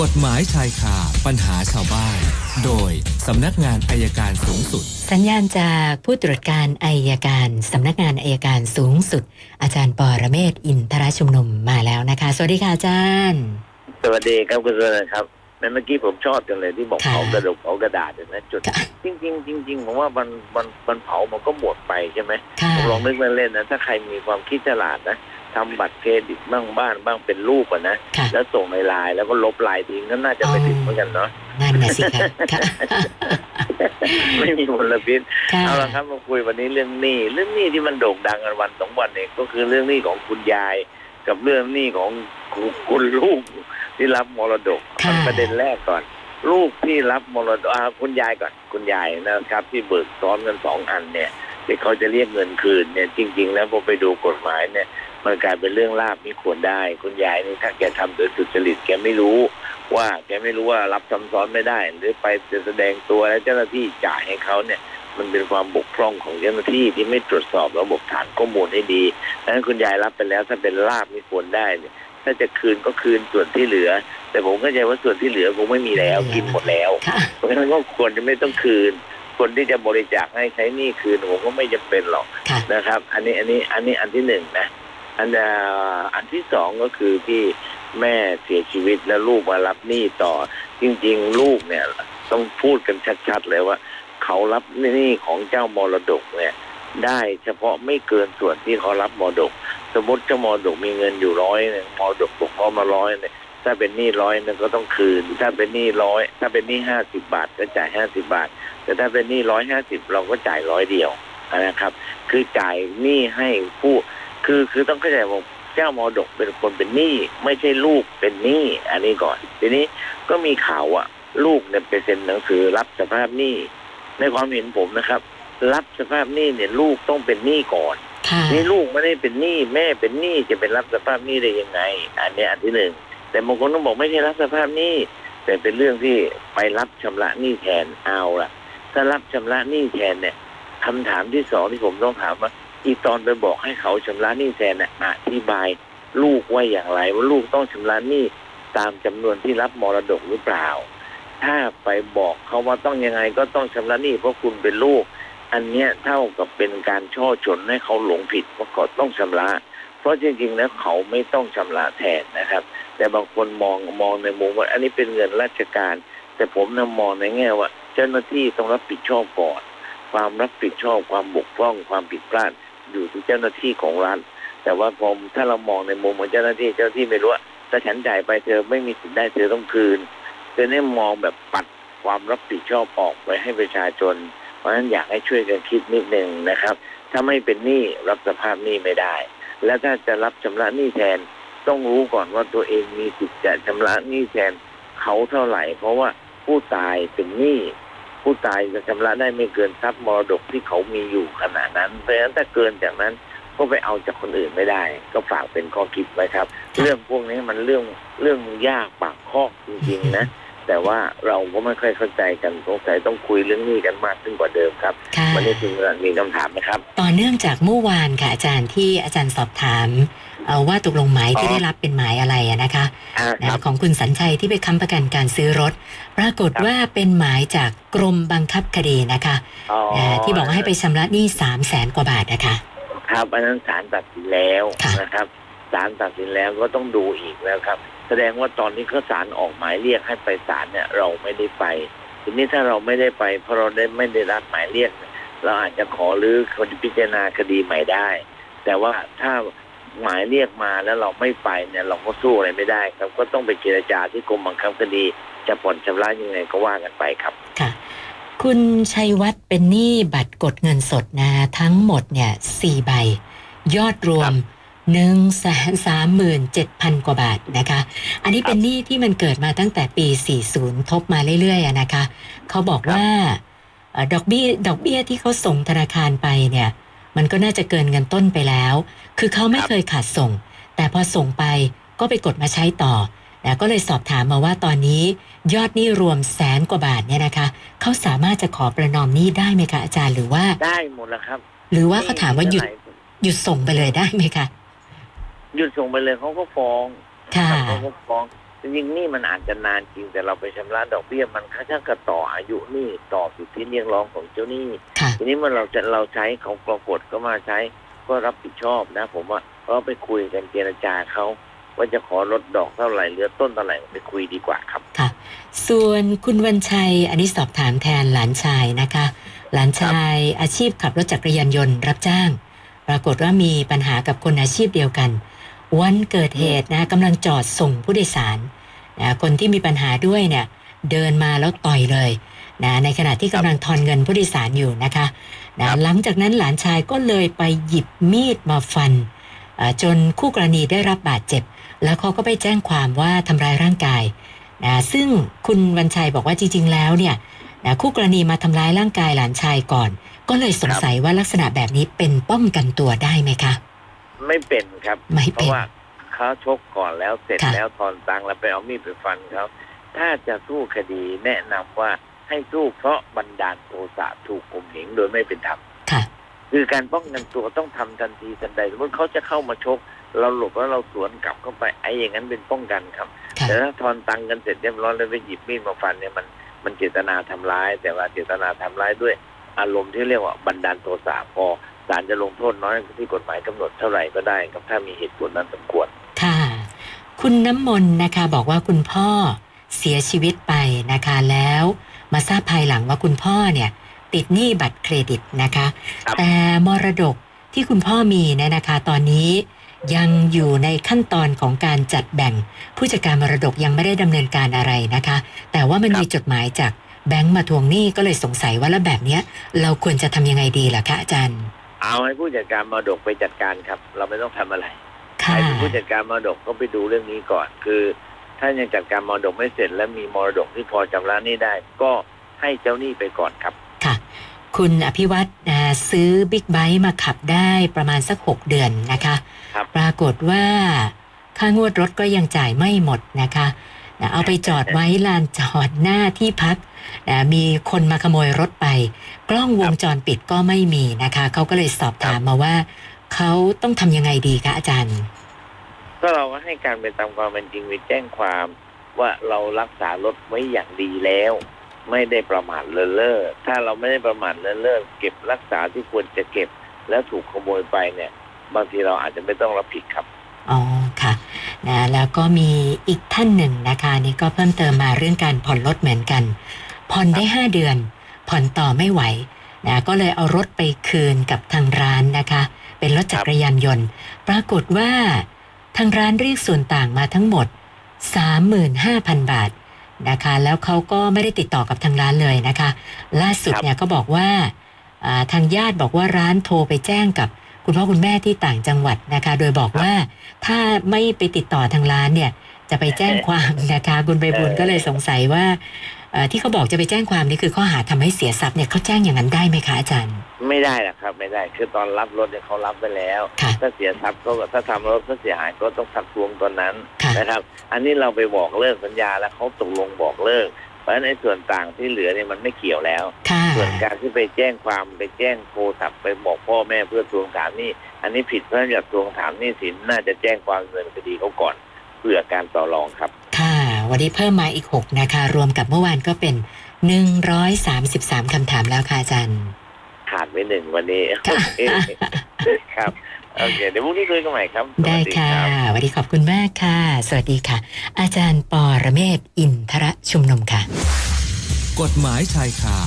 กฎหมายชายคาปัญหาชาวบ้าน โดยสำนักงานอายการสูงสุด สัญญาณจากผู้ตรวจการอายการสำนักงานอายการสูงสุด อาจารย์ปอระเมศวร์อินทรชุมนุมมาแล้วนะคะ สวัสดีค่ะอาจารย์ สวัสดีครับคุณสุนันท์ครับ แม้เมื่อกี้ผมชอบจังเลยที่บอกค่ะเผากระดกเผากระดาษเห็นไหมจุด ค่ะ จริง ๆ จริง ๆ ผมว่ามันมันมันเผามันก็หมดไปใช่ไหมค่ะ ผมลองนึกเล่นๆนะถ้าใครมีความคิดฉลาดนะทำบัตรเครดิตบ้างบ้านบ้างเป็นรูปอะนะค่ะ แล้วส่งในไลน์แล้วก็ลบไลน์ทิ้งก็น่าจะไปถึงเหมือนกันเนาะ นั่นน่ะสิคะค่ะ ไม่มีมลพิษ ค่ะ เอาละครับมาคุยวันนี้เรื่องหนี้เรื่องหนี้ที่มันโด่งดังกันวันสองวันเองก็คือเรื่องหนี้ของคุณยาย กับเรื่องหนี้ของคุณคุณลูก ที่รับมรดกค่ะมันประเด็นแรกก่อน ลูกที่รับมรดกอ่าคุณยายก่อนคุณยายนะครับ ที่เบิกซ้อนกันสองอันเนี่ยที่เขาจะเรียกเงินคืนเนี่ย จริง ๆ แล้วพอไปดูกฎหมายเนี่ย มันกลายเป็นเรื่องลาบไม่ควรได้ คุณยายนี่ถ้าแกทำโดยสุจริตแกไม่รู้ว่าแกไม่รู้ว่ารับซ้ำซ้อนไม่ได้ หรือไปจะแสดงตัวแล้วเจ้าหน้าที่จ่ายให้เขาเนี่ย มันเป็นความบกพร่องของเจ้าหน้าที่ที่ไม่ตรวจสอบระบบฐานข้อมูลให้ดีดังนั้นคุณยายรับไปแล้วถ้าเป็นลาบไม่ควรได้เนี่ย ถ้าจะคืนก็คืนส่วนที่เหลือ แต่ผมเข้าใจว่าส่วนที่เหลือคงไม่มีแล้วกินหมดแล้วค่ะเพราะฉะนั้นก็ควรจะไม่ต้องคืน คนที่จะบริจาคให้ใช้หนี้คืนผมก็ไม่จำเป็นหรอกค่ะนะครับ อันนี้อันนี้อันนี้อันที่หนึ่งนะอันอ่าอันที่สองก็คือที่แม่เสียชีวิตแล้วลูกมารับหนี้ต่อ จริง ๆ ลูกเนี่ยต้องพูดกันชัดๆเลยว่า เขารับหนี้ของเจ้ามรดกเนี่ยได้เฉพาะไม่เกินส่วนที่เขารับมรดก สมมติเจ้ามรดกมีเงินอยู่ร้อยหนึ่งมรดกตกเขามาร้อยเนี่ยถ้าเป็นหนี้ร้อยนึงก็ต้องคืน ถ้าเป็นหนี้ร้อยถ้าเป็นหนี้ห้าสิบบาทก็จ่ายห้าสิบาท แต่ถ้าเป็นหนี้ร้อยห้าสิบเราก็จ่ายร้อยเดียวนะครับ คือจ่ายหนี้ให้ผู้คือคือต้องเข้าใจว่าเจ้ามรดกเป็นคนเป็นหนี้ไม่ใช่ลูกเป็นหนี้อันนี้ก่อน ทีนี้ก็มีข่าวว่าลูกเนี่ยไปเซ็นหนังสือรับสภาพหนี้ในความเห็นผมนะครับ รับสภาพหนี้เนี่ยลูกต้องเป็นหนี้ก่อน นี่ลูกไม่ได้เป็นหนี้แม่เป็นหนี้จะเป็นรับสภาพหนี้ได้ยังไง อันนี้อันที่หนึ่งแต่บางคนต้องบอกไม่ใช่รับสภาพหนี้แต่เป็นเรื่องที่ไปรับชำระหนี้แทนเอาล่ะ ถ้ารับชำระหนี้แทนเนี่ยคำถามที่สองที่ผมต้องถามว่า อีตอนไปบอกให้เขาชำระหนี้แทนน่ะอธิบายลูกว่าอย่างไรว่าลูกต้องชำระหนี้ตามจำนวนที่รับมรดกหรือเปล่า ถ้าไปบอกเขาว่าต้องยังไงก็ต้องชำระหนี้เพราะคุณเป็นลูก อันเนี้ยเท่ากับเป็นการช่อชนให้เขาหลงผิดว่าเขาต้องชำระ เพราะจริงๆแล้วเขาไม่ต้องชำระแทนนะครับ แต่บางคนมองมองในมุมว่าอันนี้เป็นเงินราชการ แต่ผมนะมองในแง่ว่า เจ้าหน้าที่ต้องรับผิดชอบก่อน ความรับผิดชอบความบกพร่องความผิดพลาดอยู่ที่เจ้าหน้าที่ของรัฐแต่ว่าผมถ้าเรามองในมุมของเจ้าหน้าที่เจ้าหน้าที่ไม่รู้ว่าถ้าฉันจ่ายไปเธอไม่มีสิทธิ์ได้เธอต้องคืนเธอเนี่ยมองแบบปัดความรับผิดชอบออกไปให้ประชาชน เพราะฉะนั้นอยากให้ช่วยกันคิดนิดนึงนะครับ ถ้าไม่เป็นหนี้รับสภาพหนี้ไม่ได้ และถ้าจะรับชำระหนี้แทนต้องรู้ก่อนว่าตัวเองมีสิทธิ์จะชำระหนี้แทนเขาเท่าไหร่ เพราะว่าผู้ตายเป็นหนี้ผู้ตายจะชำระได้ไม่เกินทรัพย์มรดกที่เขามีอยู่ขณะนั้นเพราะฉะนั้นถ้าเกินจากนั้นก็ไปเอาจากคนอื่นไม่ได้ ก็ฝากเป็นข้อคิดไว้ครับ เรื่องพวกนี้มันเรื่องเรื่องยากปากคอกจริงๆนะ แต่ว่าเราก็ไม่ค่อยเข้าใจกันสงสัยต้องคุยเรื่องนี้กันมากขึ้นกว่าเดิมครับค่ะวันนี้ถึงเวลามีคำถามไหมครับ ต่อเนื่องจากเมื่อวานค่ะอาจารย์ที่อาจารย์สอบถามเอ่อว่าตกลงหมายที่อ๋อได้รับเป็นหมายอะไรอะนะคะอ่าคนะรับของคุณสัญชัยที่ไปค้ำประกันการซื้อรถ ปรากฏครับว่าเป็นหมายจากกรมบังคับคดีนะคะอ๋อนะที่บอกว่าให้ไปชำระหนี้สามแสนกว่าบาทนะคะ ครับอันนั้นศาลตัดสินแล้วค่ะนะครับ ศาลตัดสินแล้วก็ต้องดูอีกแล้วครับ แสดงว่าตอนนี้เขาศาลออกหมายเรียกให้ไปศาลเนี่ยเราไม่ได้ไป ทีนี้ถ้าเราไม่ได้ไป เพราะเราได้ไม่ได้รับหมายเรียก เราอาจจะขอหรือคดีพิจารณาคดีใหม่ได้ แต่ว่าถ้าหมายเรียกมาแล้วเราไม่ไปเนี่ยเราก็สู้อะไรไม่ได้ครับ ก็ต้องไปเจรจาที่กรมบังคับคดี จะผ่อนชำระยังไงก็ว่ากันไปครับค่ะคุณชัยวัฒน์เป็นหนี้บัตรกดเงินสดนะทั้งหมดเนี่ยสี่ใบ ยอดรวม หนึ่งแสนสามหมื่นเจ็ดพันกว่าบาทนะคะ อันนี้เป็นหนี้ที่มันเกิดมาตั้งแต่ปี 40 ทบมาเรื่อยๆอะนะคะ เขาบอกว่าเอ่อดอกเบี้ยดอกเบี้ยที่เขาส่งธนาคารไปเนี่ย มันก็น่าจะเกินเงินต้นไปแล้ว คือเขาไม่ครับเคยขาดส่ง แต่พอส่งไปก็ไปกดมาใช้ต่อแล้วก็เลยสอบถามมาว่าตอนนี้ยอดหนี้รวมแสนกว่าบาทเนี่ยนะคะเขาสามารถจะขอประนอมหนี้ได้ไหมคะอาจารย์หรือว่าได้หมดแล้วครับ หรือว่าเขาถามว่าหยุดเท่ไหร่หยุดส่งไปเลยได้ไหมคะ หยุดส่งไปเลยเขาก็ฟ้องค่ะเขาก็ฟ้องจริงๆหนี่มันอาจจะนานจริงแต่เราไปชำระดอกเบี้ยมันค่าช่างกระต่ออายุหนี้ต่อสิทธิเรียกร้องของเจ้าหนี้ค่ะทีนี้เมื่อเราจะเราใช้ของปรากฏก็มาใช้ก็รับผิดชอบนะ ผมว่าก็ไปคุยกันเจรจาเขาว่าจะขอลดดอกเท่าไหร่เหลือต้นเท่าไหร่ไปคุยดีกว่าครับค่ะ ส่วนคุณวันชัยอันนี้สอบถามแทนหลานชายนะคะ หลานชายอาชีพขับรถจักรยานยนต์รับจ้าง ปรากฏว่ามีปัญหากับคนอาชีพเดียวกัน วันเกิดเหตุนะกำลังจอดส่งผู้โดยสารนะคนที่มีปัญหาด้วยเนี่ยเดินมาแล้วต่อยเลยนะในขณะที่กำลังทอนเงินผู้โดยสารอยู่นะคะนะครับหลังจากนั้นหลานชายก็เลยไปหยิบมีดมาฟันอ่าจนคู่กรณีได้รับบาดเจ็บ แล้วเขาก็ไปแจ้งความว่าทำร้ายร่างกายนะซึ่งคุณวันชัยบอกว่าจริง ๆ แล้วเนี่ยนะคู่กรณีมาทำร้ายร่างกายหลานชายก่อน ก็เลยสงสัยว่าลักษณะแบบนี้เป็นป้องกันตัวได้ไหมคะ ไม่เป็นครับ ไม่เพเป็น ราะว่าเขาชกก่อนแล้วเสร็จค่ะ แล้วทอนตังค์แล้วไปเอามีดไปฟันเขาถ้าจะสู้คดีแนะนำว่าให้สู้เพราะบันดาลโทสะถูกข่มเหงโดยไม่เป็นธรรมค่ะ คือการป้องกันตัวต้องทำทันทีทันใดสมมติเขาจะเข้ามาชก เราหลบแล้วเราสวนกลับเข้าไปไอ้อย่างนั้นเป็นป้องกันครับ ค่ะ แต่ถ้าทอนตังค์กันเสร็จเรียบร้อยแล้วไปหยิบมีดมาฟันเนี่ยมันมันเจตนาทำร้าย แต่ว่าเจตนาทำร้ายด้วยอารมณ์ที่เรียกว่าบันดาลโทสะพอ ศาลจะลงโทษน้อยกว่าที่กฎหมายกำหนดเท่าไหร่ก็ได้ครับถ้ามีเหตุผลนั้นสมควรค่ะ คุณน้ำมนต์นะคะบอกว่าคุณพ่อเสียชีวิตไปนะคะแล้ว มาทราบภายหลังว่าคุณพ่อเนี่ย ติดหนี้บัตรเครดิตนะคะครับแต่มรดกที่คุณพ่อมีเนี่ยนะคะ ตอนนี้ยังอยู่ในขั้นตอนของการจัดแบ่ง ผู้จัดการมรดกยังไม่ได้ดำเนินการอะไรนะคะ แต่ว่ามันมีจดหมายจากแบงก์มาทวงหนี้ก็เลยสงสัยว่าแล้วแบบเนี้ย เราควรจะทำยังไงดีล่ะคะอาจารย์ เอาให้ผู้จัดการมรดกไปจัดการครับ เราไม่ต้องทำอะไรค่ะให้ผู้จัดการมรดกก็ไปดูเรื่องนี้ก่อน คือถ้ายังจัดการมรดกไม่เสร็จ และมีมรดกที่พอจำระหนี้ได้ ก็ให้เจ้าหนี้ไปก่อนครับ ค่ะ คุณอภิวัตรนะซื้อบิ๊กไบค์มาขับได้ประมาณสัก6เดือนนะคะครับปรากฏว่าค่างวดรถก็ยังจ่ายไม่หมดนะคะ นะเอาไปจอดไว้ลานจอดหน้าที่พักนะมีคนมาขโมยรถไป กล้องวงจรปิดก็ไม่มีนะคะเขาก็เลยสอบถามมาว่าเขาต้องทำยังไงดีคะอาจารย์ ก็เราก็ให้การไปตามความเป็นจริงไปแจ้งความว่าเรารักษารถไว้อย่างดีแล้ว ไม่ได้ประมาทเลินเล่อถ้าเราไม่ได้ประมาทเลินเล่อเก็บรักษาที่ควรจะเก็บแล้วถูกขโมยไปเนี่ย บางทีเราอาจจะไม่ต้องรับผิดครับ นะแล้วก็มีอีกท่านหนึ่งนะคะนี่ก็เพิ่มเติมมาเรื่องการผ่อนรถเหมือนกัน ผ่อนได้5เดือน ผ่อนต่อไม่ไหวนะก็เลยเอารถไปคืนกับทางร้านนะคะ เป็นรถจักรยานยนต์ ปรากฏว่าทางร้านเรียกส่วนต่างมาทั้งหมด 35,000 บาทนะคะ แล้วเขาก็ไม่ได้ติดต่อกับทางร้านเลยนะคะ ล่าสุดครับเนี่ยก็บอกว่าอ่าทางญาติบอกว่าร้านโทรไปแจ้งกับ คุณพ่อคุณแม่ที่ต่างจังหวัดนะคะ โดยบอกว่าถ้าไม่ไปติดต่อทางร้านเนี่ย จะไปแจ้งความนะคะคุณใบบุญก็เลยสงสัยว่าเอ่อที่เขาบอกจะไปแจ้งความนี่คือข้อหาทำให้เสียทรัพย์เนี่ยเขาแจ้งอย่างนั้นได้ไหมคะอาจารย์ ไม่ได้นะครับ ไม่ได้คือตอนรับรถเนี่ยเขารับไปแล้วค่ะถ้าเสียทรัพย์ก็ถ้าทำรถเขาเสียหายก็ต้องทักทวงตอนนั้นค่ะนะครับ อันนี้เราไปบอกเลิกสัญญาแล้วเขาตกลงบอกเลิก เพราะฉะนั้นในส่วนต่างที่เหลือเนี่ยมันไม่เกี่ยวแล้วค่ะส่วนการที่ไปแจ้งความไปแจ้งโทรศัพท์ไปบอกพ่อแม่เพื่อทวงถามหนี่ อันนี้ผิดเพราะอยากทวงถามหนี่สินน่าจะแจ้งความดำเนินคดีเขาก่อนเพื่อการต่อรองครับ ค่ะ วันนี้เพิ่มมาอีก6นะคะ รวมกับเมื่อวานก็เป็น133คำถามแล้วค่ะอาจารย์ขาดไปหนึ่งวันนี้โอค่ะเคครับ โอเคเดี๋ยวพรุ่งนี้คุยกันใหม่ครับสได้วัสดีค่ะรับวันนี้ขอบคุณมากค่ะ สวัสดีค่ะ อาจารย์ปอระเมศวร์อินทรชุมนุมค่ะ กฎหมายชายคา